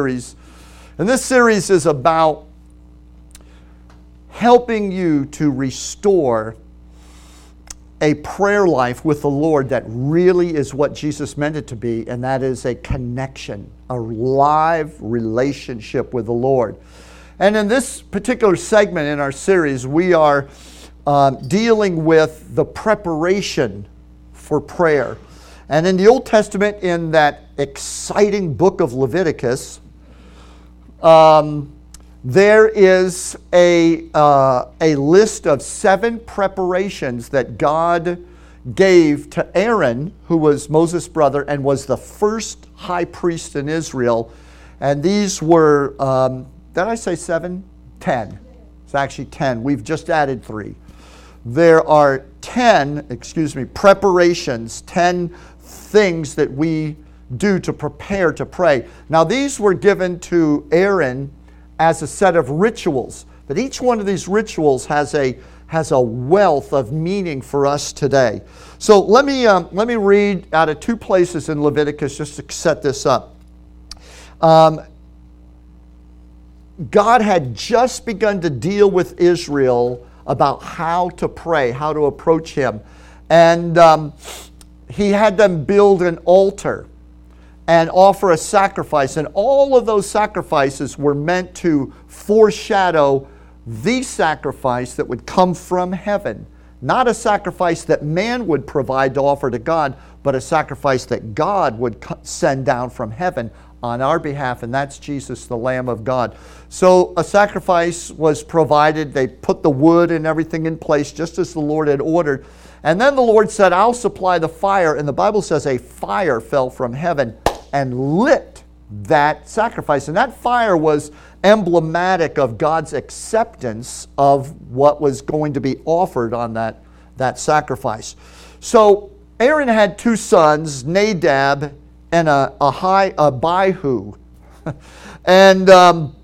series. And this series is about helping you to restore a prayer life with the Lord that really is what Jesus meant it to be, and that is a connection, a live relationship with the Lord. And in this particular segment in our series, we are um, dealing with the preparation for prayer. And in the Old Testament, in that exciting book of Leviticus, um, there is a, uh, a list of seven preparations that God gave to Aaron, who was Moses' brother and was the first high priest in Israel. And these were, um, did I say seven? Ten. It's actually ten. We've just added three. There are 10, excuse me, preparations, 10 things that we do to prepare to pray. Now, these were given to Aaron as a set of rituals, but each one of these rituals has a has a wealth of meaning for us today. So let me um, let me read out of two places in Leviticus just to set this up. Um, God had just begun to deal with Israel about how to pray, how to approach Him, and um, He had them build an altar and offer a sacrifice. And all of those sacrifices were meant to foreshadow the sacrifice that would come from heaven. Not a sacrifice that man would provide to offer to God, but a sacrifice that God would send down from heaven on our behalf, and that's Jesus, the Lamb of God. So a sacrifice was provided. They put the wood and everything in place, just as the Lord had ordered. And then the Lord said, I'll supply the fire. And the Bible says a fire fell from heaven and lit that sacrifice. And that fire was emblematic of God's acceptance of what was going to be offered on that, that sacrifice. So Aaron had two sons, Nadab and a, a high Abihu. and um,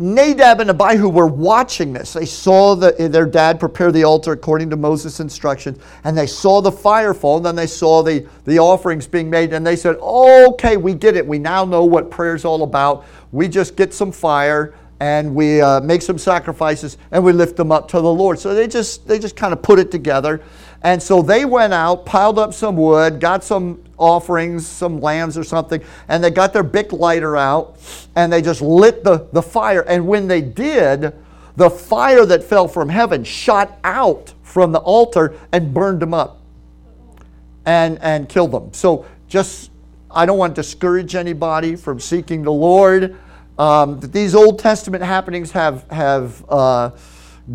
Nadab and Abihu were watching this. They saw the, their dad prepare the altar according to Moses' instructions, and they saw the fire fall, and then they saw the, the offerings being made, and they said, Okay, we get it. We now know what prayer is all about. We just get some fire and we uh, make some sacrifices and we lift them up to the Lord. So they just they just kind of put it together. And so they went out, piled up some wood, got some offerings, some lambs or something, and they got their Bic lighter out and they just lit the, the fire. And when they did, the fire that fell from heaven shot out from the altar and burned them up and, and killed them. So just, I don't want to discourage anybody from seeking the Lord. Um, these Old Testament happenings have, have uh,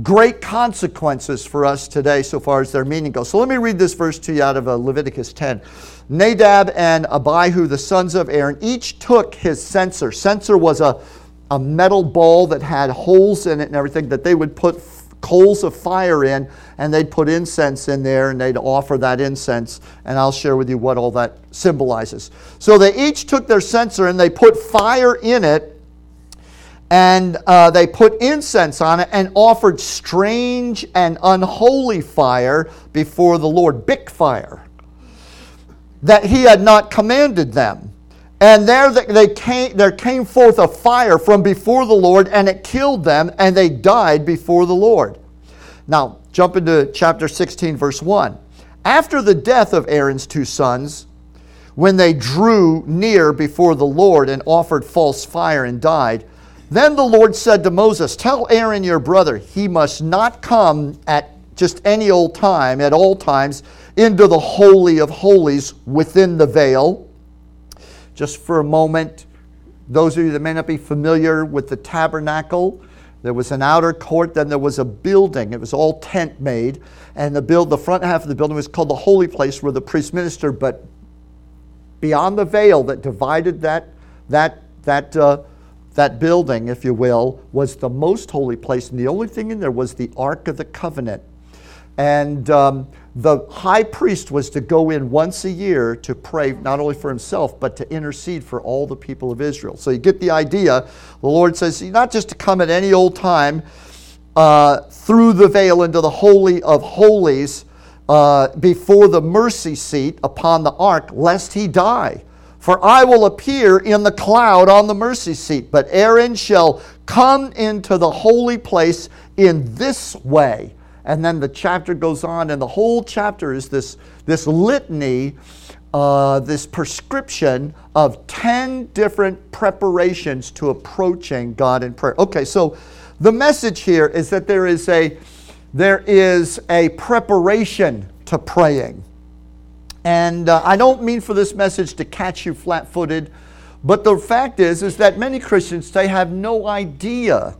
great consequences for us today so far as their meaning goes. So let me read this verse to you out of uh, Leviticus 10. Nadab and Abihu, the sons of Aaron, each took his censer. Censer was a, a metal ball that had holes in it and everything that they would put coals of fire in and they'd put incense in there and they'd offer that incense and i'll share with you what all that symbolizes so they each took their censer and they put fire in it and uh, they put incense on it and offered strange and unholy fire before the Lord, Bic fire, that he had not commanded them. And there they came, there came forth a fire from before the Lord, and it killed them, and they died before the Lord. Now, jump into chapter 16, verse 1. After the death of Aaron's two sons, when they drew near before the Lord and offered false fire and died, then the Lord said to Moses, Tell Aaron your brother, he must not come at just any old time, at all times, into the Holy of Holies within the veil. Just for a moment, those of you that may not be familiar with the tabernacle, there was an outer court, then there was a building. It was all tent made. And the, build, the front half of the building was called the holy place where the priest ministered. But beyond the veil that divided that, that, that uh, that building, if you will, was the most holy place, and the only thing in there was the Ark of the Covenant. And um, the high priest was to go in once a year to pray not only for himself, but to intercede for all the people of Israel. So you get the idea. The Lord says, not just to come at any old time uh, through the veil into the Holy of Holies uh, before the mercy seat upon the ark, lest he die For I will appear in the cloud on the mercy seat, but Aaron shall come into the holy place in this way. And then the chapter goes on, and the whole chapter is this, this litany, uh, this prescription of 10 different preparations to approaching God in prayer. Okay, so the message here is that there is a, there is a preparation to praying. And uh, I don't mean for this message to catch you flat footed, but the fact is, is that many Christians today have no idea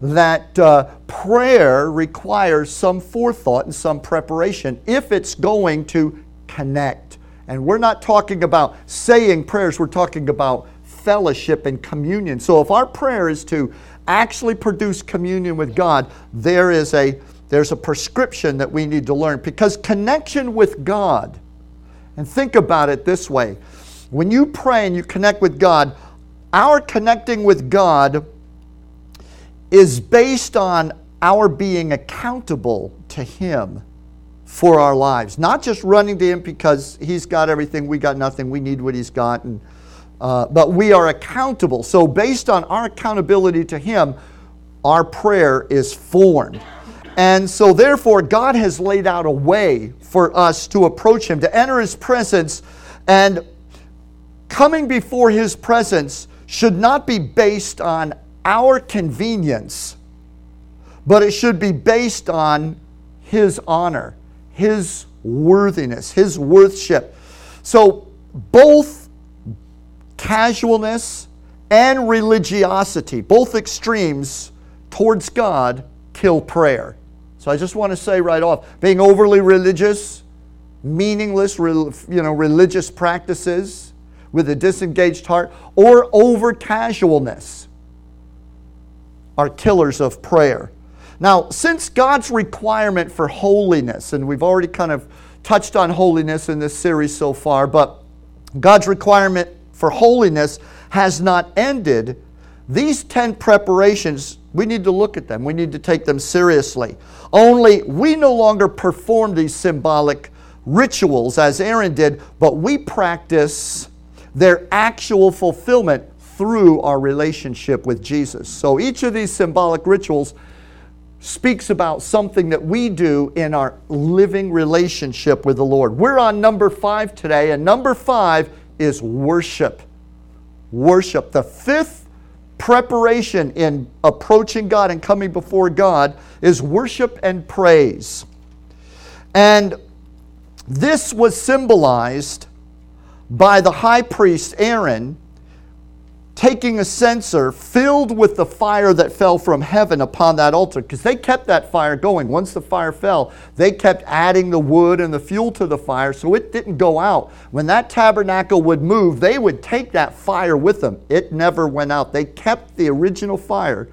that uh, prayer requires some forethought and some preparation if it's going to connect. And we're not talking about saying prayers, we're talking about fellowship and communion. So if our prayer is to actually produce communion with God, there is a there's a prescription that we need to learn because connection with God and think about it this way when you pray and you connect with God, our connecting with God is based on our being accountable to Him for our lives. Not just running to Him because He's got everything, we got nothing, we need what He's got, and, uh, but we are accountable. So, based on our accountability to Him, our prayer is formed. And so, therefore, God has laid out a way for us to approach Him, to enter His presence. And coming before His presence should not be based on our convenience, but it should be based on His honor, His worthiness, His worthship. So, both casualness and religiosity, both extremes towards God, kill prayer. So I just want to say right off, being overly religious, meaningless, you know, religious practices with a disengaged heart, or over casualness are killers of prayer. Now, since God's requirement for holiness, and we've already kind of touched on holiness in this series so far, but God's requirement for holiness has not ended, these 10 preparations, we need to look at them. We need to take them seriously. Only we no longer perform these symbolic rituals as Aaron did, but we practice their actual fulfillment through our relationship with Jesus. So each of these symbolic rituals speaks about something that we do in our living relationship with the Lord. We're on number five today, and number five is worship. Worship. The fifth preparation in approaching God and coming before God is worship and praise. And this was symbolized by the high priest Aaron taking a censer filled with the fire that fell from heaven upon that altar because they kept that fire going. Once the fire fell, they kept adding the wood and the fuel to the fire so it didn't go out. When that tabernacle would move, they would take that fire with them. It never went out. They kept the original fire.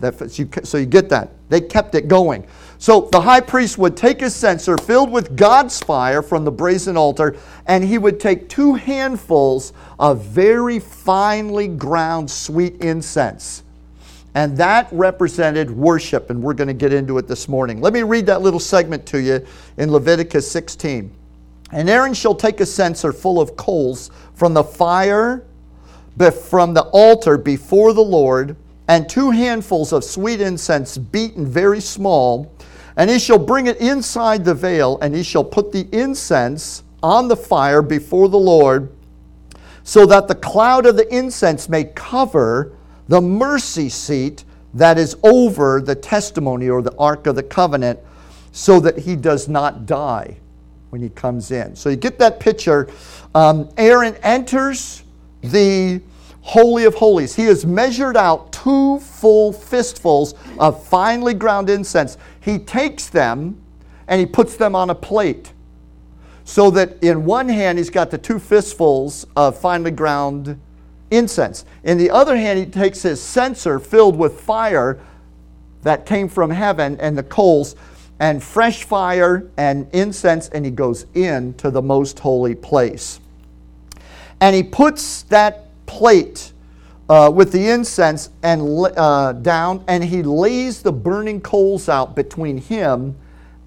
That, so you get that. They kept it going. So the high priest would take a censer filled with God's fire from the brazen altar, and he would take two handfuls of very finely ground sweet incense. And that represented worship, and we're going to get into it this morning. Let me read that little segment to you in Leviticus 16. And Aaron shall take a censer full of coals from the fire, from the altar before the Lord, and two handfuls of sweet incense beaten very small and he shall bring it inside the veil, and he shall put the incense on the fire before the Lord, so that the cloud of the incense may cover the mercy seat that is over the testimony or the ark of the covenant, so that he does not die when he comes in. So you get that picture. Um, Aaron enters the Holy of Holies. He has measured out two full fistfuls of finely ground incense. He takes them and he puts them on a plate so that in one hand he's got the two fistfuls of finely ground incense. In the other hand, he takes his censer filled with fire that came from heaven and the coals and fresh fire and incense, and he goes into the most holy place. And he puts that plate uh, with the incense and uh, down, and he lays the burning coals out between him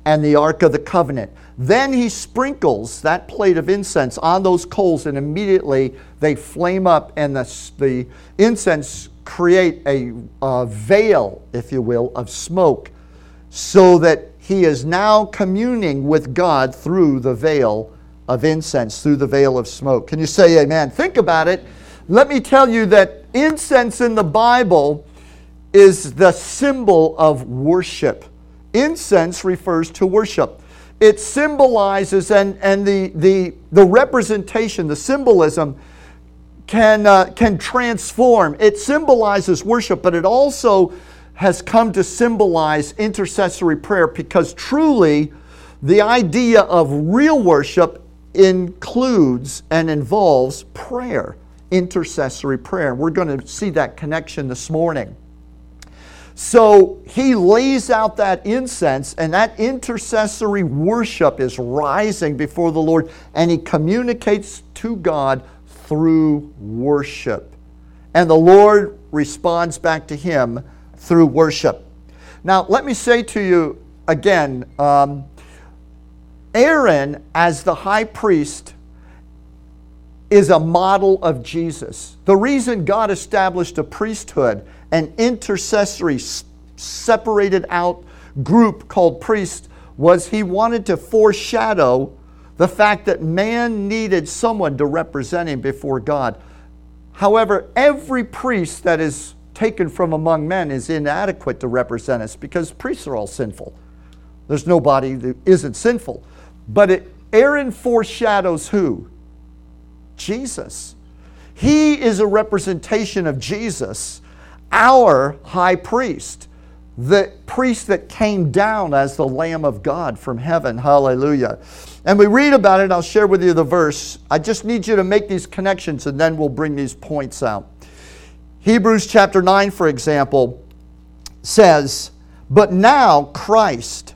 and the Ark of the Covenant. Then he sprinkles that plate of incense on those coals, and immediately they flame up, and the, the incense create a, a veil, if you will, of smoke, so that he is now communing with God through the veil of incense, through the veil of smoke. Can you say amen? Think about it. Let me tell you that incense in the Bible is the symbol of worship. Incense refers to worship. It symbolizes, and, and the, the, the representation, the symbolism, can, uh, can transform. It symbolizes worship, but it also has come to symbolize intercessory prayer because truly the idea of real worship includes and involves prayer, intercessory prayer. We're going to see that connection this morning. So he lays out that incense, and that intercessory worship is rising before the Lord, and he communicates to God through worship. And the Lord responds back to him through worship. Now, let me say to you again um, Aaron, as the high priest, is a model of Jesus. The reason God established a priesthood, an intercessory, separated out group called priests, was he wanted to foreshadow the fact that man needed someone to represent him before God. However, every priest that is taken from among men is inadequate to represent us because priests are all sinful. There's nobody that isn't sinful. But it, Aaron foreshadows who? Jesus. He is a representation of Jesus, our high priest, the priest that came down as the Lamb of God from heaven. Hallelujah. And we read about it, I'll share with you the verse. I just need you to make these connections and then we'll bring these points out. Hebrews chapter 9, for example, says, But now Christ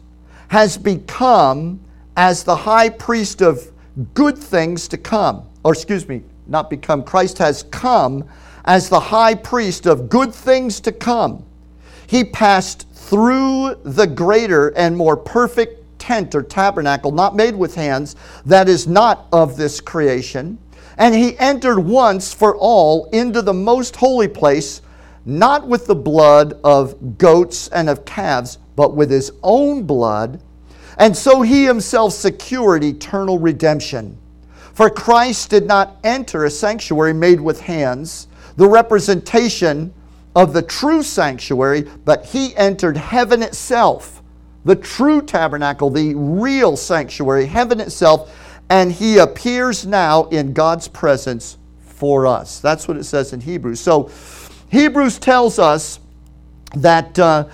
has become as the high priest of good things to come. Or, excuse me, not become. Christ has come as the high priest of good things to come. He passed through the greater and more perfect tent or tabernacle, not made with hands, that is not of this creation and he entered once for all into the most holy place, not with the blood of goats and of calves, but with his own blood. And so he himself secured eternal redemption. For Christ did not enter a sanctuary made with hands, the representation of the true sanctuary, but he entered heaven itself, the true tabernacle, the real sanctuary, heaven itself and he appears now in God's presence for us. That's what it says in Hebrews. So, Hebrews tells us that uh,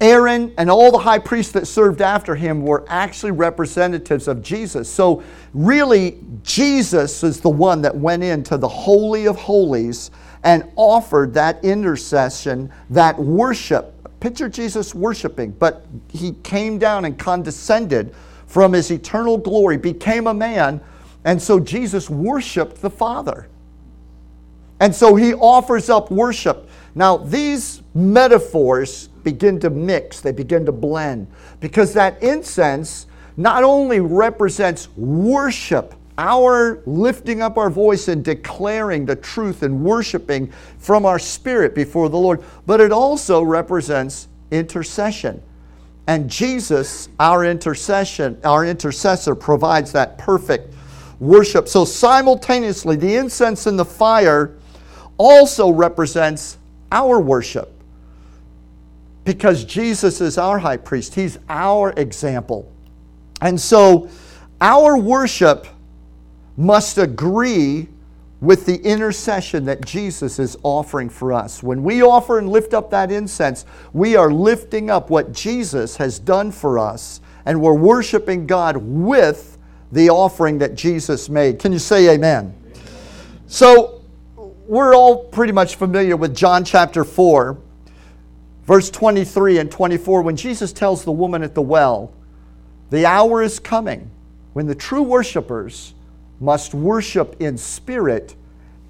Aaron and all the high priests that served after him were actually representatives of Jesus. So, really, Jesus is the one that went into the Holy of Holies and offered that intercession, that worship. Picture Jesus worshiping, but he came down and condescended from his eternal glory, became a man, and so Jesus worshiped the Father. And so he offers up worship. Now, these metaphors begin to mix, they begin to blend, because that incense not only represents worship, our lifting up our voice and declaring the truth and worshiping from our spirit before the Lord, but it also represents intercession. And Jesus, our intercession, our intercessor, provides that perfect worship. So simultaneously, the incense and the fire also represents our worship. Because Jesus is our high priest, he's our example. And so our worship must agree with the intercession that Jesus is offering for us. When we offer and lift up that incense, we are lifting up what Jesus has done for us, and we're worshiping God with the offering that Jesus made. Can you say amen? So, we're all pretty much familiar with John chapter 4, verse 23 and 24, when Jesus tells the woman at the well, The hour is coming when the true worshipers must worship in spirit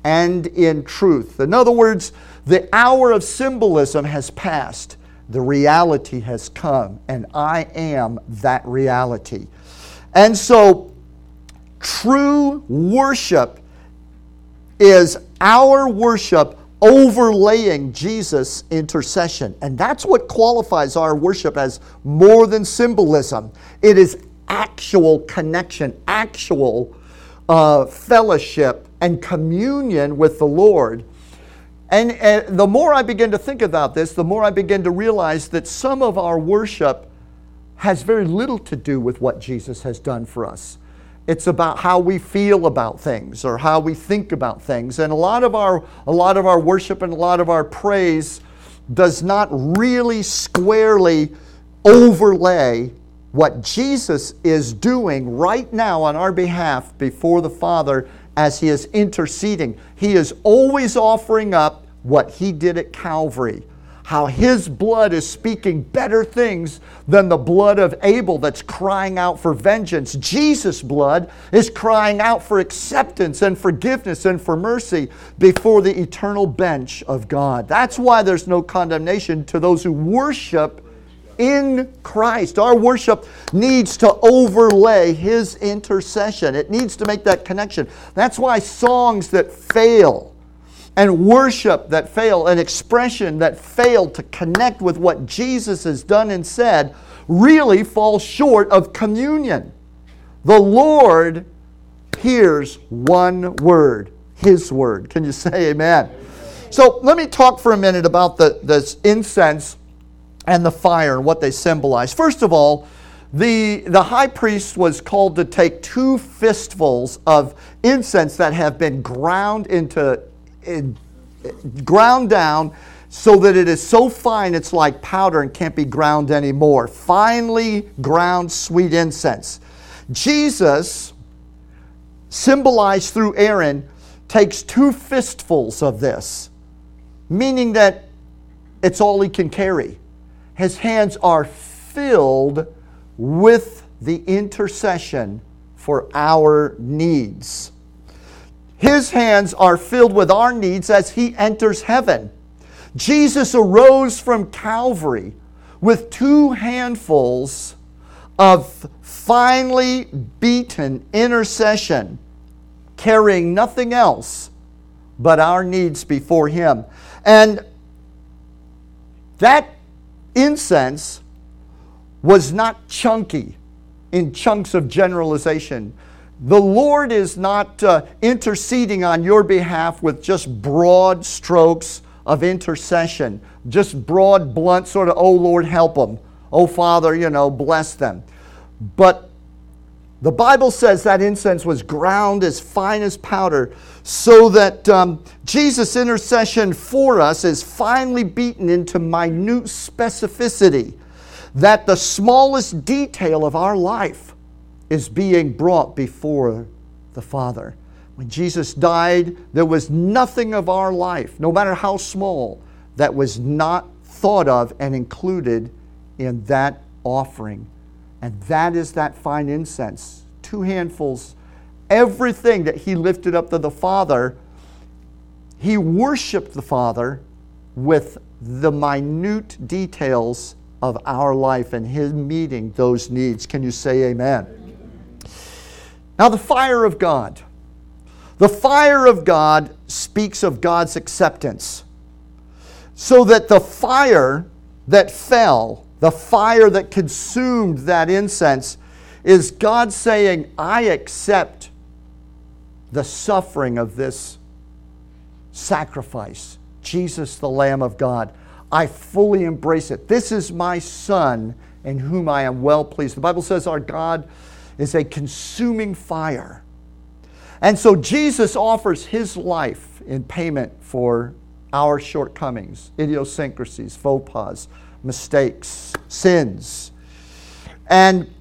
and in truth. In other words, the hour of symbolism has passed. The reality has come, and I am that reality. And so, true worship is our worship overlaying Jesus' intercession. And that's what qualifies our worship as more than symbolism. It is actual connection, actual uh, fellowship and communion with the Lord. And, and the more I begin to think about this, the more I begin to realize that some of our worship has very little to do with what Jesus has done for us. It's about how we feel about things or how we think about things. And a lot of our, a lot of our worship and a lot of our praise does not really squarely overlay what Jesus is doing right now on our behalf before the Father as He is interceding. He is always offering up what He did at Calvary. How His blood is speaking better things than the blood of Abel that's crying out for vengeance. Jesus' blood is crying out for acceptance and forgiveness and for mercy before the eternal bench of God. That's why there's no condemnation to those who worship in Christ. Our worship needs to overlay His intercession, it needs to make that connection. That's why songs that fail and worship that fail, an expression that failed to connect with what Jesus has done and said, really fall short of communion. The Lord hears one word, His word. Can you say amen? So let me talk for a minute about the, this incense and the fire and what they symbolize. First of all, the, the high priest was called to take two fistfuls of incense that have been ground into in, ground down so that it is so fine it's like powder and can't be ground anymore. Finely ground sweet incense. Jesus, symbolized through Aaron, takes two fistfuls of this, meaning that it's all he can carry his hands are filled with the intercession for our needs. His hands are filled with our needs as he enters heaven. Jesus arose from Calvary with two handfuls of finely beaten intercession, carrying nothing else but our needs before him. And that incense was not chunky in chunks of generalization. The Lord is not uh, interceding on your behalf with just broad strokes of intercession, just broad, blunt sort of, oh Lord, help them. Oh Father, you know, bless them. But the Bible says that incense was ground as fine as powder, so that um, Jesus' intercession for us is finely beaten into minute specificity, that the smallest detail of our life is being brought before the Father. When Jesus died, there was nothing of our life, no matter how small, that was not thought of and included in that offering and that is that fine incense. Two handfuls. Everything that he lifted up to the Father, he worshiped the Father with the minute details of our life and his meeting those needs. Can you say amen? Now, the fire of God. The fire of God speaks of God's acceptance. So that the fire that fell the fire that consumed that incense is God saying, I accept the suffering of this sacrifice, Jesus, the Lamb of God. I fully embrace it. This is my Son in whom I am well pleased. The Bible says our God is a consuming fire. And so Jesus offers his life in payment for our shortcomings, idiosyncrasies, faux pas mistakes, sins. And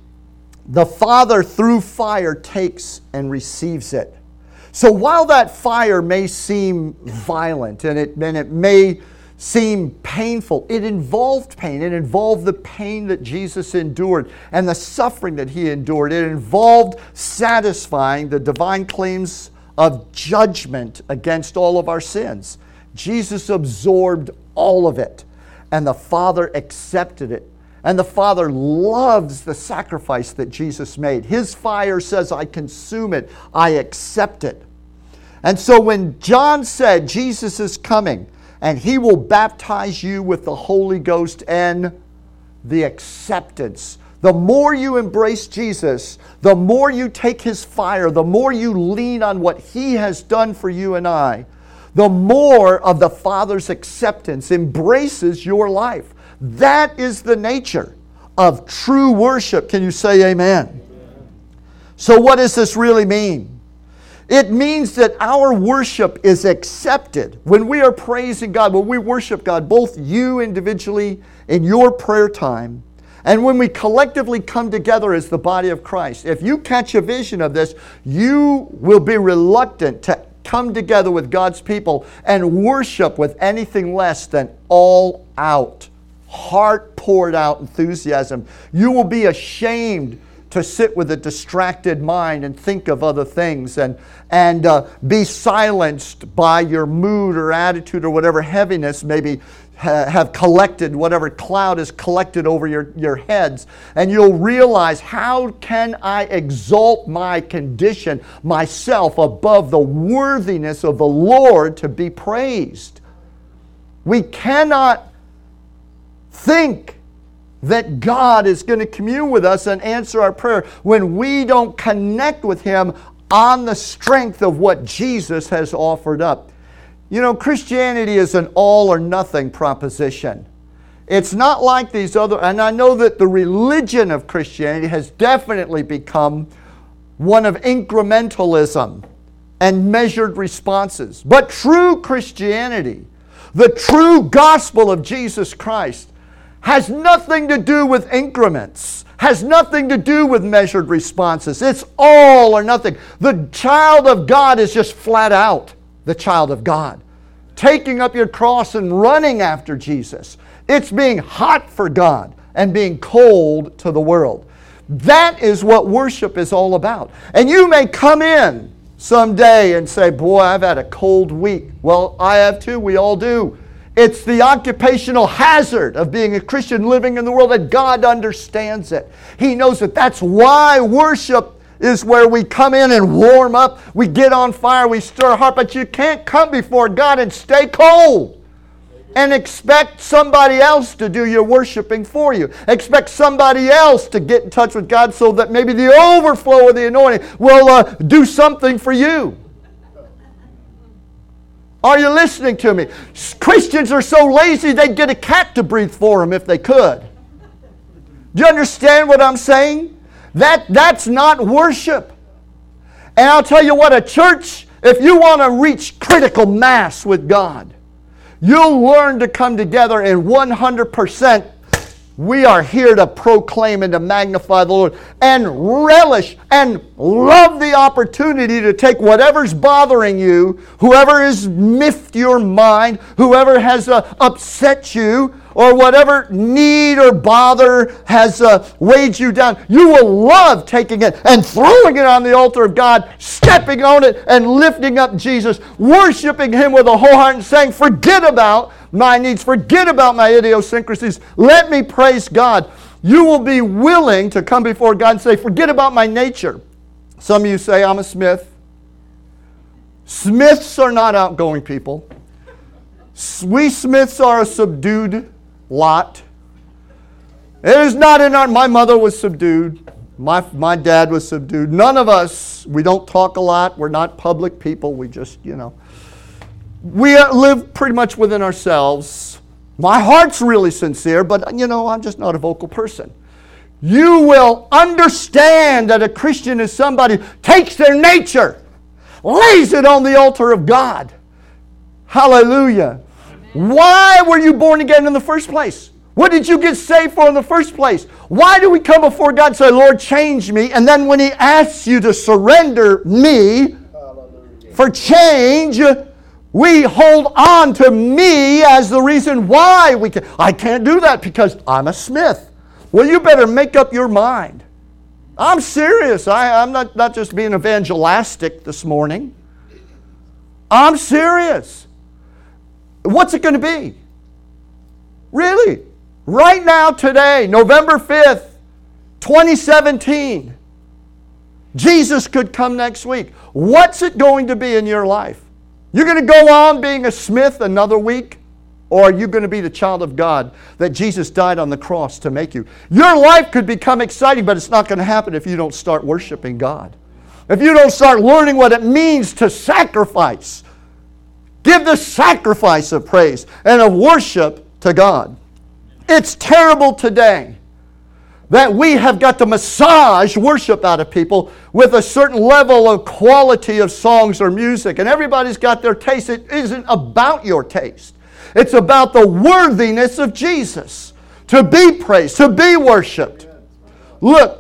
the Father, through fire, takes and receives it. So while that fire may seem violent and it, and it may seem painful, it involved pain. It involved the pain that Jesus endured and the suffering that he endured. It involved satisfying the divine claims of judgment against all of our sins. Jesus absorbed all of it. and the Father accepted it. And the Father loves the sacrifice that Jesus made. His fire says, I consume it, I accept it. And so when John said, Jesus is coming and he will baptize you with the Holy Ghost and the acceptance. The more you embrace Jesus, the more you take his fire, the more you lean on what he has done for you and I, the more of the Father's acceptance embraces your life. That is the nature of true worship. Can you say amen? amen? So, what does this really mean? It means that our worship is accepted. When we are praising God, when we worship God, both you individually in your prayer time, and when we collectively come together as the body of Christ, if you catch a vision of this, you will be reluctant to come together with God's people and worship with anything less than all out, heart poured out enthusiasm. You will be ashamed to sit with a distracted mind and think of other things and, and uh, be silenced by your mood or attitude or whatever heaviness maybe have collected, whatever cloud is collected over your, your heads, and you'll realize how can I exalt my condition, myself, above the worthiness of the Lord to be praised. We cannot think that God is going to commune with us and answer our prayer when we don't connect with Him on the strength of what Jesus has offered up. You know, Christianity is an all or nothing proposition. It's not like these other, and I know that the religion of Christianity has definitely become one of incrementalism and measured responses. But true Christianity, the true gospel of Jesus Christ, has nothing to do with increments, has nothing to do with measured responses. It's all or nothing. The child of God is just flat out the child of God. Taking up your cross and running after Jesus. It's being hot for God and being cold to the world. That is what worship is all about. And you may come in someday and say, Boy, I've had a cold week. Well, I have too. We all do. It's the occupational hazard of being a Christian living in the world that God understands it. He knows that that's why worship is where we come in and warm up. We get on fire, we stir our heart, but you can't come before God and stay cold and expect somebody else to do your worshiping for you. Expect somebody else to get in touch with God so that maybe the overflow of the anointing will uh, do something for you. Are you listening to me? Christians are so lazy they'd get a cat to breathe for them if they could. Do you understand what I'm saying? That, that's not worship. And I'll tell you what, a church, if you want to reach critical mass with God, you'll learn to come together in 100% we are here to proclaim and to magnify the Lord and relish and love the opportunity to take whatever's bothering you, whoever has miffed your mind, whoever has uh, upset you, or whatever need or bother has uh, weighed you down, you will love taking it and throwing it on the altar of God, stepping on it and lifting up Jesus, worshiping Him with a whole heart and saying, Forget about my needs, forget about my idiosyncrasies. Let me praise God. You will be willing to come before God and say, Forget about my nature. Some of you say, I'm a Smith. Smiths are not outgoing people. We Smiths are a subdued Lot. It is not in our, my mother was subdued. My, my dad was subdued. None of us, we don't talk a lot. We're not public people. We just, you know, we uh, live pretty much within ourselves. My heart's really sincere, but, you know, I'm just not a vocal person. You will understand that a Christian is somebody takes their nature, lays it on the altar of God. Hallelujah. Why were you born again in the first place? What did you get saved for in the first place? Why do we come before God and say, Lord, change me? And then when He asks you to surrender me Hallelujah. for change, we hold on to me as the reason why we can. I can't do that because I'm a Smith. Well, you better make up your mind. I'm serious. I, am not, not just being evangelistic this morning. I'm serious. What's it going to be? Really? Right now, today, November 5th, 2017, Jesus could come next week. What's it going to be in your life? You're going to go on being a smith another week? Or are you going to be the child of God that Jesus died on the cross to make you? Your life could become exciting, but it's not going to happen if you don't start worshiping God. If you don't start learning what it means to sacrifice, give the sacrifice of praise and of worship to God. It's terrible today that we have got to massage worship out of people with a certain level of quality of songs or music. And everybody's got their taste. It isn't about your taste, it's about the worthiness of Jesus to be praised, to be worshiped. Look,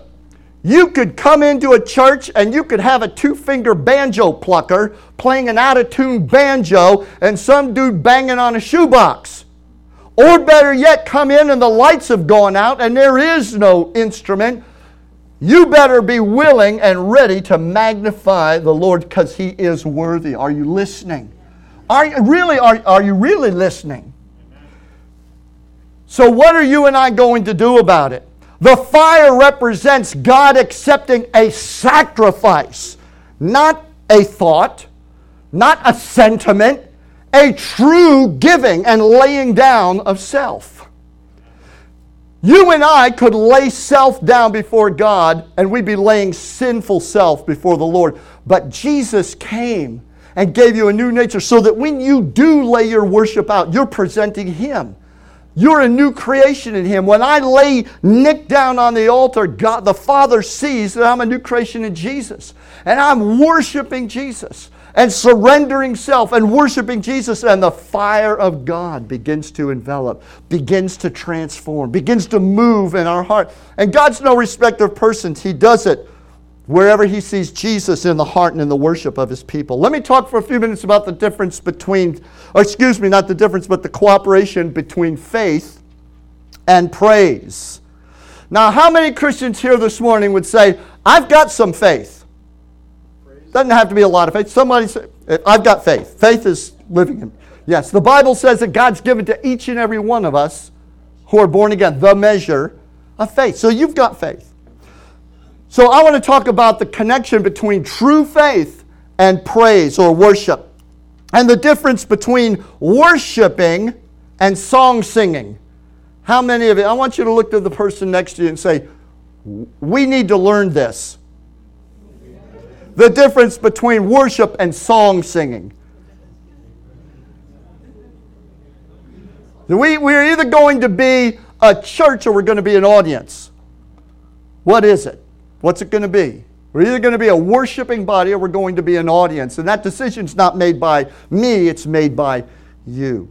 you could come into a church and you could have a two finger banjo plucker playing an out of tune banjo and some dude banging on a shoebox. Or better yet, come in and the lights have gone out and there is no instrument. You better be willing and ready to magnify the Lord because He is worthy. Are you listening? Are you really, are, are you really listening? So, what are you and I going to do about it? The fire represents God accepting a sacrifice, not a thought, not a sentiment, a true giving and laying down of self. You and I could lay self down before God and we'd be laying sinful self before the Lord. But Jesus came and gave you a new nature so that when you do lay your worship out, you're presenting Him. You're a new creation in Him. When I lay Nick down on the altar, God the Father sees that I'm a new creation in Jesus. And I'm worshiping Jesus and surrendering self and worshiping Jesus, and the fire of God begins to envelop, begins to transform, begins to move in our heart. And God's no respecter of persons, He does it wherever He sees Jesus in the heart and in the worship of His people. Let me talk for a few minutes about the difference between, or excuse me, not the difference, but the cooperation between faith and praise. Now, how many Christians here this morning would say, I've got some faith? Doesn't have to be a lot of faith. Somebody say, I've got faith. Faith is living in. Yes, the Bible says that God's given to each and every one of us who are born again the measure of faith. So you've got faith. So I want to talk about the connection between true faith and praise or worship, and the difference between worshiping and song singing. How many of you? I want you to look to the person next to you and say, We need to learn this the difference between worship and song singing. We, we're either going to be a church or we're going to be an audience. What is it? What's it going to be? We're either going to be a worshiping body or we're going to be an audience. And that decision's not made by me, it's made by you.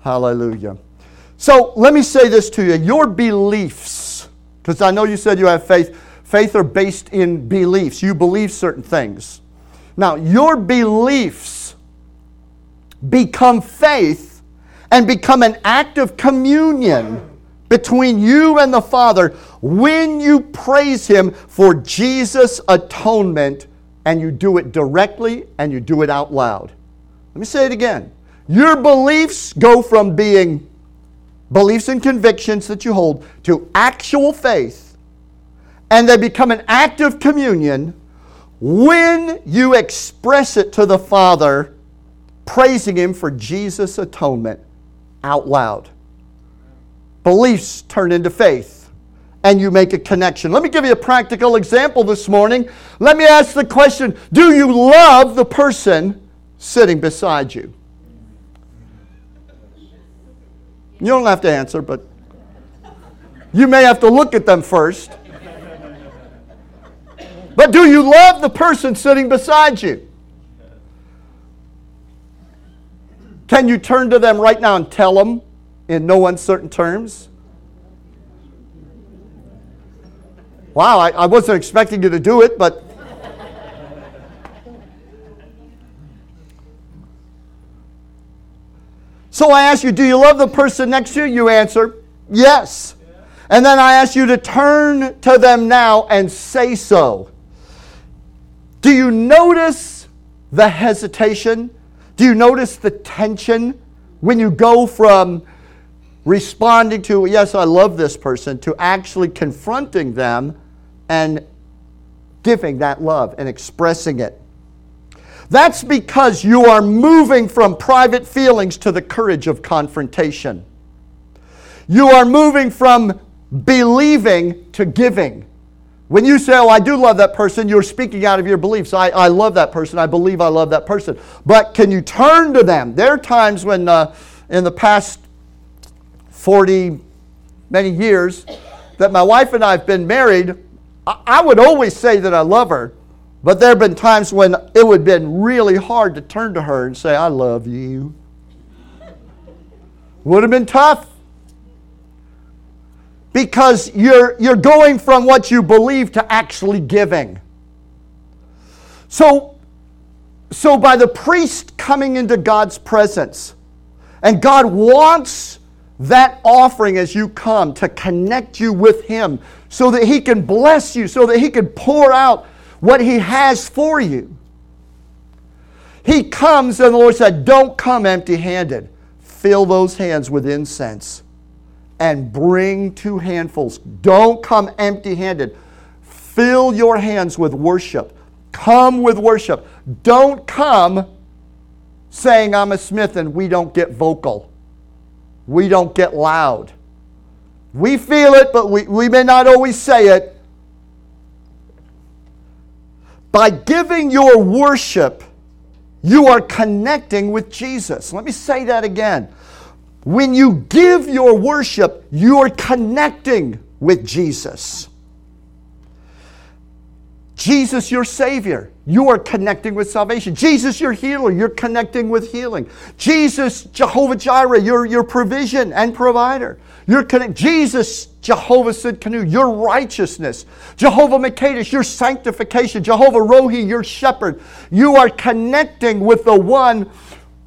Hallelujah. So let me say this to you your beliefs, because I know you said you have faith. Faith are based in beliefs. You believe certain things. Now, your beliefs become faith and become an act of communion between you and the Father when you praise Him for Jesus' atonement and you do it directly and you do it out loud. Let me say it again. Your beliefs go from being beliefs and convictions that you hold to actual faith and they become an act of communion when you express it to the Father, praising Him for Jesus' atonement out loud. Beliefs turn into faith, and you make a connection. Let me give you a practical example this morning. Let me ask the question Do you love the person sitting beside you? You don't have to answer, but you may have to look at them first. But do you love the person sitting beside you? Can you turn to them right now and tell them in no uncertain terms? Wow, I, I wasn't expecting you to do it, but. So I ask you, do you love the person next to you? You answer, yes. And then I ask you to turn to them now and say so. Do you notice the hesitation? Do you notice the tension when you go from responding to, yes, I love this person, to actually confronting them and giving that love and expressing it. That's because you are moving from private feelings to the courage of confrontation. You are moving from believing to giving. When you say, Oh, I do love that person, you're speaking out of your beliefs. I, I love that person. I believe I love that person. But can you turn to them? There are times when, uh, in the past 40 many years, that my wife and I have been married, I, would always say that I love her. But there have been times when it would have been really hard to turn to her and say, I love you. Would have been tough. Because you're, you're going from what you believe to actually giving. So, so, by the priest coming into God's presence, and God wants that offering as you come to connect you with Him so that He can bless you, so that He can pour out what He has for you. He comes, and the Lord said, Don't come empty handed. Fill those hands with incense and bring two handfuls. Don't come empty handed. Fill your hands with worship. Come with worship. Don't come saying, I'm a smith and we don't get vocal. We don't get loud. We feel it, but we, we may not always say it. By giving your worship, you are connecting with Jesus. Let me say that again. When you give your worship, you are connecting with Jesus. Jesus, your Savior, you are connecting with salvation. Jesus, your healer, you're connecting with healing. Jesus, Jehovah Jireh, your, your provision and provider. You're connect- Jesus, Jehovah Tsidkenu, your righteousness. Jehovah M'Kaddesh, your sanctification. Jehovah Rohi, your shepherd. You are connecting with the one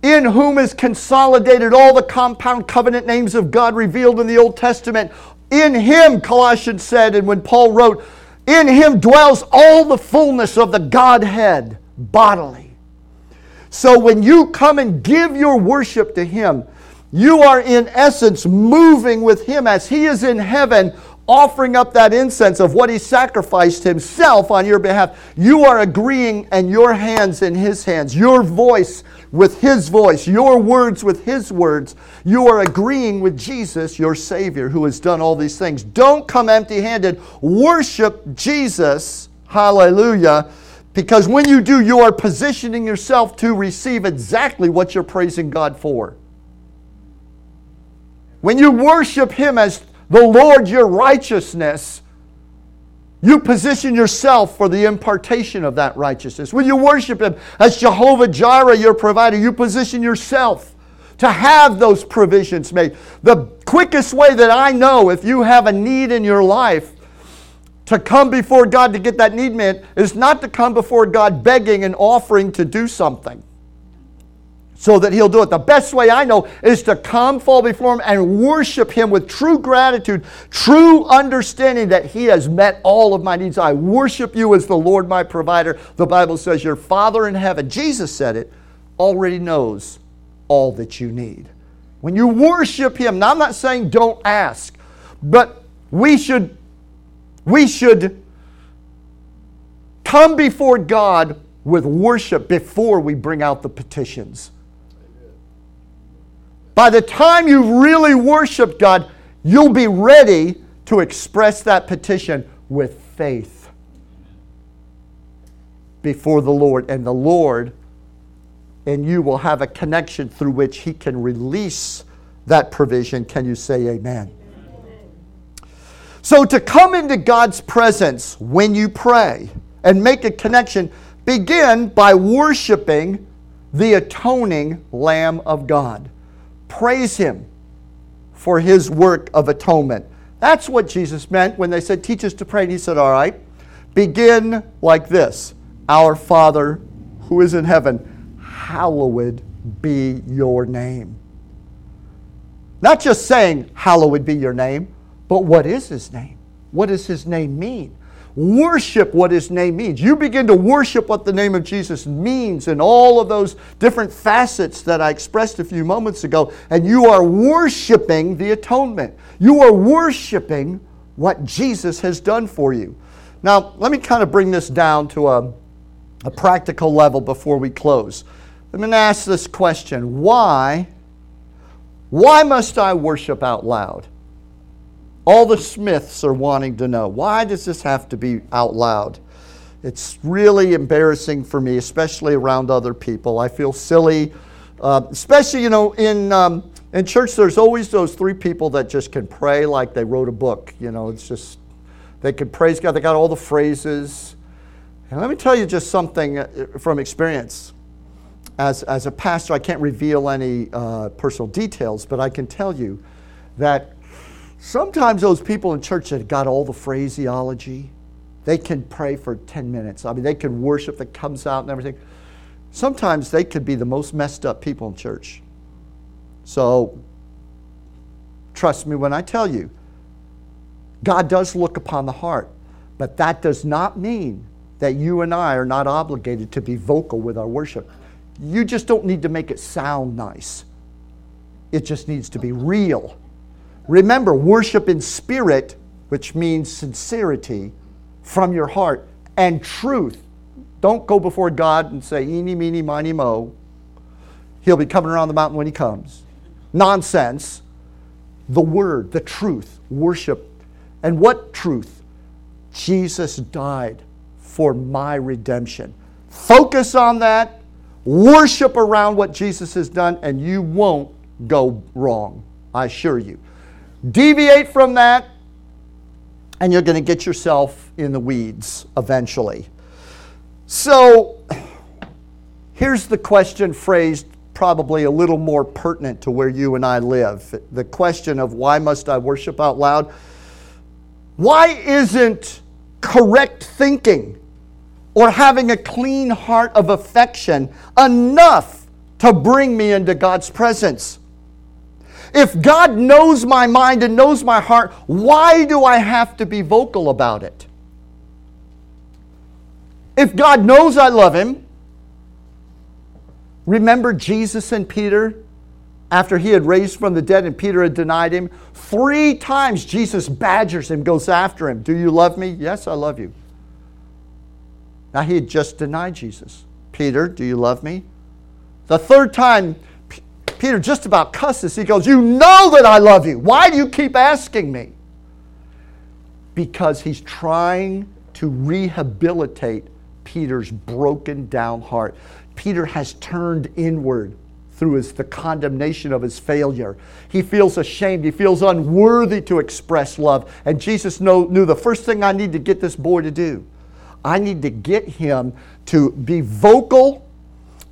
in whom is consolidated all the compound covenant names of God revealed in the Old Testament. In him, Colossians said, and when Paul wrote, in him dwells all the fullness of the Godhead bodily. So when you come and give your worship to him, you are in essence moving with him as he is in heaven, offering up that incense of what he sacrificed himself on your behalf. You are agreeing, and your hands in his hands, your voice with his voice, your words with his words. You are agreeing with Jesus, your Savior, who has done all these things. Don't come empty handed. Worship Jesus. Hallelujah. Because when you do, you are positioning yourself to receive exactly what you're praising God for. When you worship Him as the Lord your righteousness, you position yourself for the impartation of that righteousness. When you worship Him as Jehovah Jireh, your provider, you position yourself to have those provisions made. The quickest way that I know if you have a need in your life to come before God to get that need met is not to come before God begging and offering to do something so that he'll do it. The best way I know is to come, fall before him, and worship him with true gratitude, true understanding that he has met all of my needs. I worship you as the Lord my provider. The Bible says your Father in heaven, Jesus said it, already knows all that you need. When you worship him, now I'm not saying don't ask, but we should we should come before God with worship before we bring out the petitions. By the time you've really worshiped God, you'll be ready to express that petition with faith before the Lord. And the Lord and you will have a connection through which He can release that provision. Can you say amen? So, to come into God's presence when you pray and make a connection, begin by worshiping the atoning Lamb of God praise Him for His work of atonement. That's what Jesus meant when they said, Teach us to pray. And He said, All right, begin like this Our Father who is in heaven, hallowed be your name. Not just saying, Hallowed be your name, but what is His name? What does His name mean? Worship what his name means. You begin to worship what the name of Jesus means in all of those different facets that I expressed a few moments ago, and you are worshiping the atonement. You are worshiping what Jesus has done for you. Now, let me kind of bring this down to a, a practical level before we close. I'm going to ask this question Why? Why must I worship out loud? All the Smiths are wanting to know why does this have to be out loud? It's really embarrassing for me, especially around other people. I feel silly, uh, especially, you know, in, um, in church, there's always those three people that just can pray like they wrote a book. You know, it's just, they can praise God, they got all the phrases. And let me tell you just something uh, from experience. As, as a pastor, I can't reveal any uh, personal details, but I can tell you that Sometimes those people in church that got all the phraseology, they can pray for 10 minutes. I mean, they can worship that comes out and everything. Sometimes they could be the most messed up people in church. So, trust me when I tell you, God does look upon the heart, but that does not mean that you and I are not obligated to be vocal with our worship. You just don't need to make it sound nice, it just needs to be real. Remember, worship in spirit, which means sincerity from your heart, and truth. Don't go before God and say, eeny, meeny, miny, mo. He'll be coming around the mountain when he comes. Nonsense. The word, the truth, worship. And what truth? Jesus died for my redemption. Focus on that, worship around what Jesus has done, and you won't go wrong. I assure you. Deviate from that, and you're going to get yourself in the weeds eventually. So, here's the question phrased probably a little more pertinent to where you and I live. The question of why must I worship out loud? Why isn't correct thinking or having a clean heart of affection enough to bring me into God's presence? If God knows my mind and knows my heart, why do I have to be vocal about it? If God knows I love Him, remember Jesus and Peter after he had raised from the dead and Peter had denied him? Three times Jesus badgers him, goes after him. Do you love me? Yes, I love you. Now he had just denied Jesus. Peter, do you love me? The third time, Peter just about cusses. He goes, You know that I love you. Why do you keep asking me? Because he's trying to rehabilitate Peter's broken down heart. Peter has turned inward through his, the condemnation of his failure. He feels ashamed. He feels unworthy to express love. And Jesus know, knew the first thing I need to get this boy to do, I need to get him to be vocal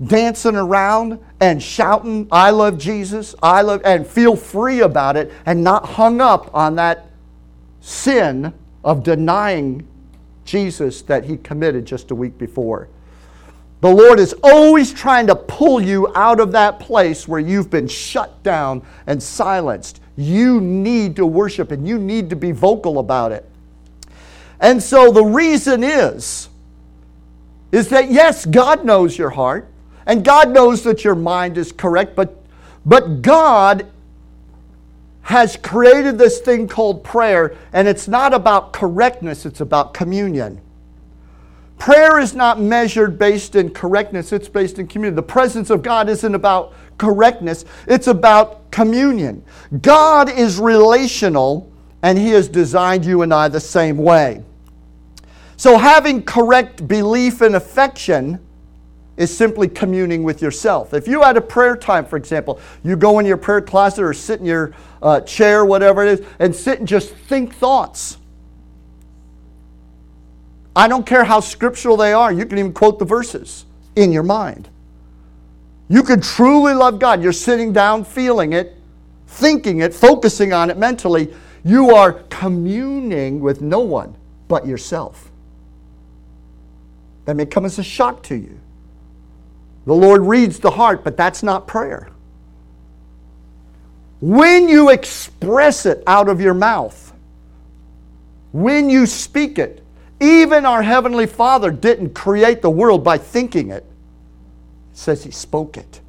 dancing around and shouting, I love Jesus, I love, and feel free about it and not hung up on that sin of denying Jesus that he committed just a week before. The Lord is always trying to pull you out of that place where you've been shut down and silenced. You need to worship and you need to be vocal about it. And so the reason is is that yes, God knows your heart. And God knows that your mind is correct, but, but God has created this thing called prayer, and it's not about correctness, it's about communion. Prayer is not measured based in correctness, it's based in communion. The presence of God isn't about correctness, it's about communion. God is relational, and He has designed you and I the same way. So, having correct belief and affection is simply communing with yourself. If you had a prayer time, for example, you go in your prayer closet or sit in your uh, chair, whatever it is, and sit and just think thoughts. I don't care how scriptural they are, you can even quote the verses in your mind. You can truly love God. You're sitting down, feeling it, thinking it, focusing on it mentally. You are communing with no one but yourself. That may come as a shock to you. The Lord reads the heart, but that's not prayer. When you express it out of your mouth, when you speak it, Even our Heavenly Father didn't create the world by thinking it, it says He spoke it.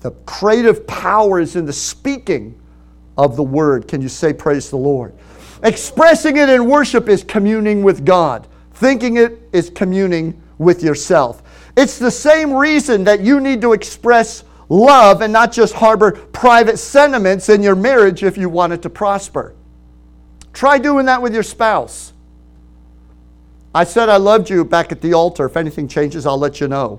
The creative power is in the speaking of the Word. Can you say, Praise the Lord? Expressing it in worship is communing with God, thinking it is communing with yourself. It's the same reason that you need to express love and not just harbor private sentiments in your marriage if you want it to prosper. Try doing that with your spouse. I said I loved you back at the altar. If anything changes, I'll let you know.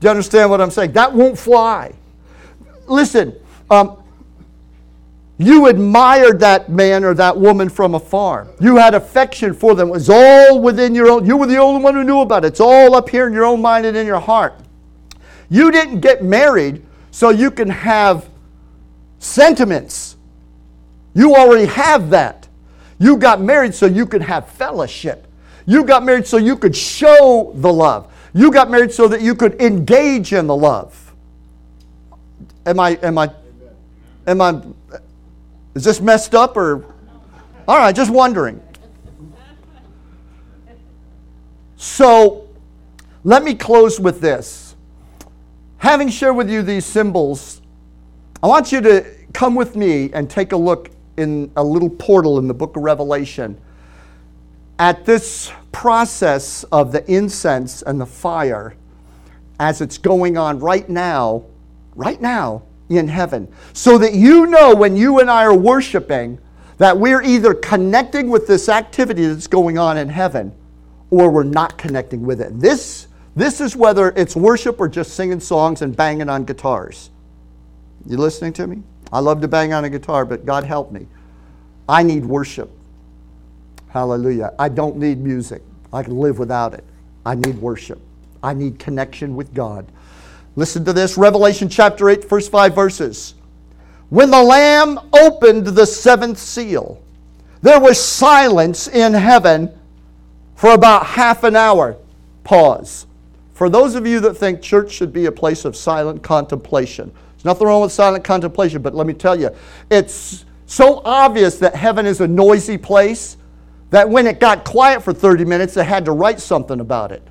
Do you understand what I'm saying? That won't fly. Listen, um, you admired that man or that woman from afar. You had affection for them. It was all within your own. You were the only one who knew about it. It's all up here in your own mind and in your heart. You didn't get married so you can have sentiments. You already have that. You got married so you could have fellowship. You got married so you could show the love. You got married so that you could engage in the love. Am I, am I, am I, is this messed up or? All right, just wondering. So let me close with this. Having shared with you these symbols, I want you to come with me and take a look in a little portal in the book of Revelation at this process of the incense and the fire as it's going on right now, right now in heaven. So that you know when you and I are worshiping that we're either connecting with this activity that's going on in heaven or we're not connecting with it. This, this is whether it's worship or just singing songs and banging on guitars. You listening to me? I love to bang on a guitar, but God help me. I need worship. Hallelujah. I don't need music. I can live without it. I need worship. I need connection with God. Listen to this Revelation chapter 8, first five verses. When the Lamb opened the seventh seal, there was silence in heaven for about half an hour. Pause. For those of you that think church should be a place of silent contemplation, there's nothing wrong with silent contemplation, but let me tell you, it's so obvious that heaven is a noisy place that when it got quiet for 30 minutes, they had to write something about it.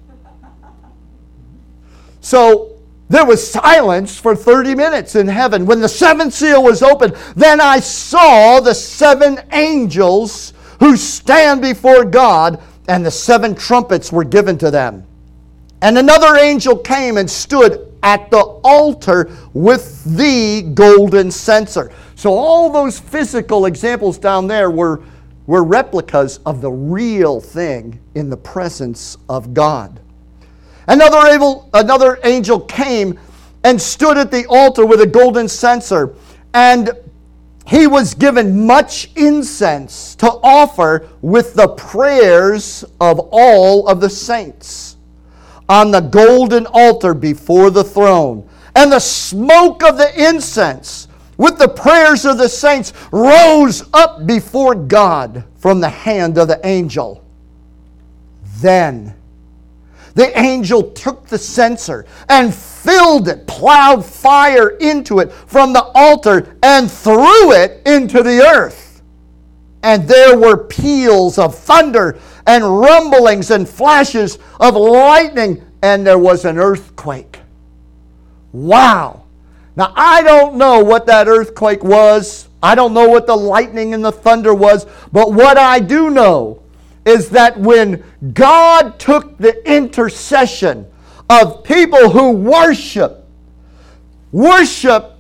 So there was silence for 30 minutes in heaven. When the seventh seal was opened, then I saw the seven angels who stand before God, and the seven trumpets were given to them. And another angel came and stood at the altar with the golden censer. So, all those physical examples down there were, were replicas of the real thing in the presence of God. Another, able, another angel came and stood at the altar with a golden censer, and he was given much incense to offer with the prayers of all of the saints on the golden altar before the throne. And the smoke of the incense with the prayers of the saints rose up before God from the hand of the angel. Then the angel took the censer and filled it, plowed fire into it from the altar, and threw it into the earth. And there were peals of thunder and rumblings and flashes of lightning, and there was an earthquake. Wow. Now, I don't know what that earthquake was. I don't know what the lightning and the thunder was, but what I do know is that when God took the intercession of people who worship, worship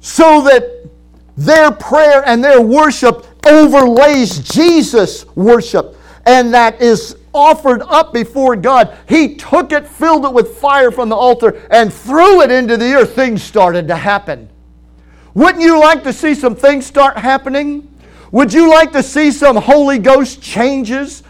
so that their prayer and their worship overlays Jesus' worship, and that is offered up before God. He took it, filled it with fire from the altar, and threw it into the earth. Things started to happen. Wouldn't you like to see some things start happening? Would you like to see some Holy Ghost changes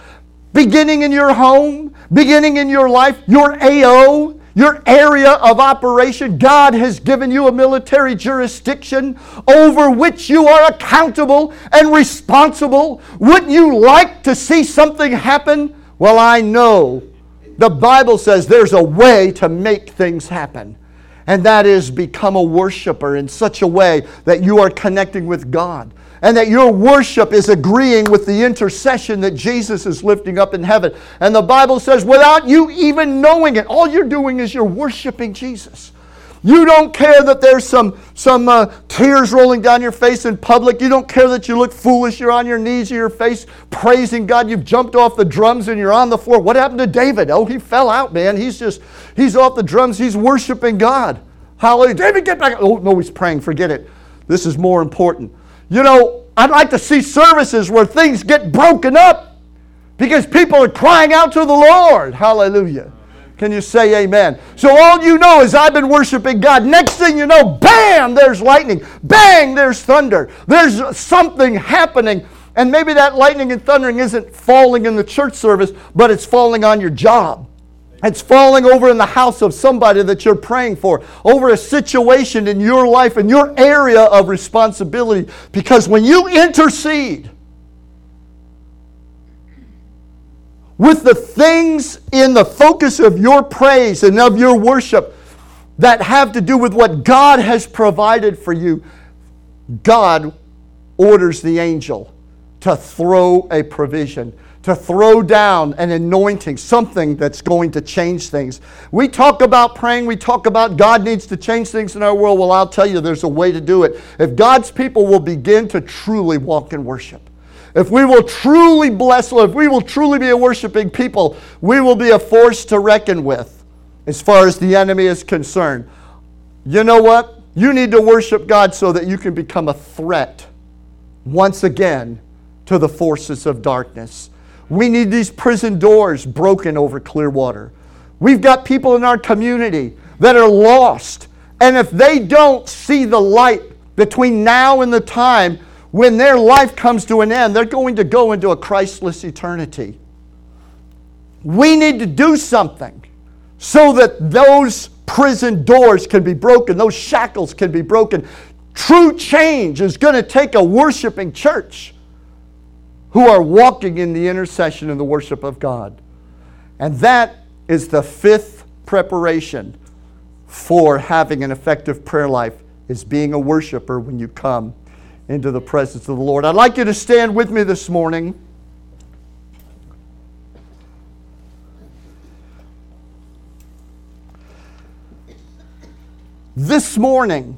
beginning in your home, beginning in your life, your AO, your area of operation. God has given you a military jurisdiction over which you are accountable and responsible. Wouldn't you like to see something happen? Well, I know the Bible says there's a way to make things happen, and that is become a worshiper in such a way that you are connecting with God. And that your worship is agreeing with the intercession that Jesus is lifting up in heaven. And the Bible says, without you even knowing it, all you're doing is you're worshiping Jesus. You don't care that there's some, some uh, tears rolling down your face in public. You don't care that you look foolish. You're on your knees your face praising God. You've jumped off the drums and you're on the floor. What happened to David? Oh, he fell out, man. He's just, he's off the drums. He's worshiping God. Hallelujah. David, get back. Oh, no, he's praying. Forget it. This is more important. You know, I'd like to see services where things get broken up because people are crying out to the Lord. Hallelujah. Can you say amen? So all you know is I've been worshiping God. Next thing you know, bam, there's lightning. Bang, there's thunder. There's something happening. And maybe that lightning and thundering isn't falling in the church service, but it's falling on your job. It's falling over in the house of somebody that you're praying for, over a situation in your life, in your area of responsibility. Because when you intercede, with the things in the focus of your praise and of your worship that have to do with what God has provided for you, God orders the angel to throw a provision, to throw down an anointing, something that's going to change things. We talk about praying, we talk about God needs to change things in our world. Well, I'll tell you, there's a way to do it. If God's people will begin to truly walk in worship, if we will truly bless, if we will truly be a worshiping people, we will be a force to reckon with as far as the enemy is concerned. You know what? You need to worship God so that you can become a threat once again to the forces of darkness. We need these prison doors broken over Clearwater. We've got people in our community that are lost. And if they don't see the light between now and the time when their life comes to an end, they're going to go into a Christless eternity. We need to do something so that those prison doors can be broken, those shackles can be broken. True change is going to take a worshiping church who are walking in the intercession and the worship of God. And that is the fifth preparation for having an effective prayer life is being a worshiper when you come into the presence of the Lord. I'd like you to stand with me this morning. This morning,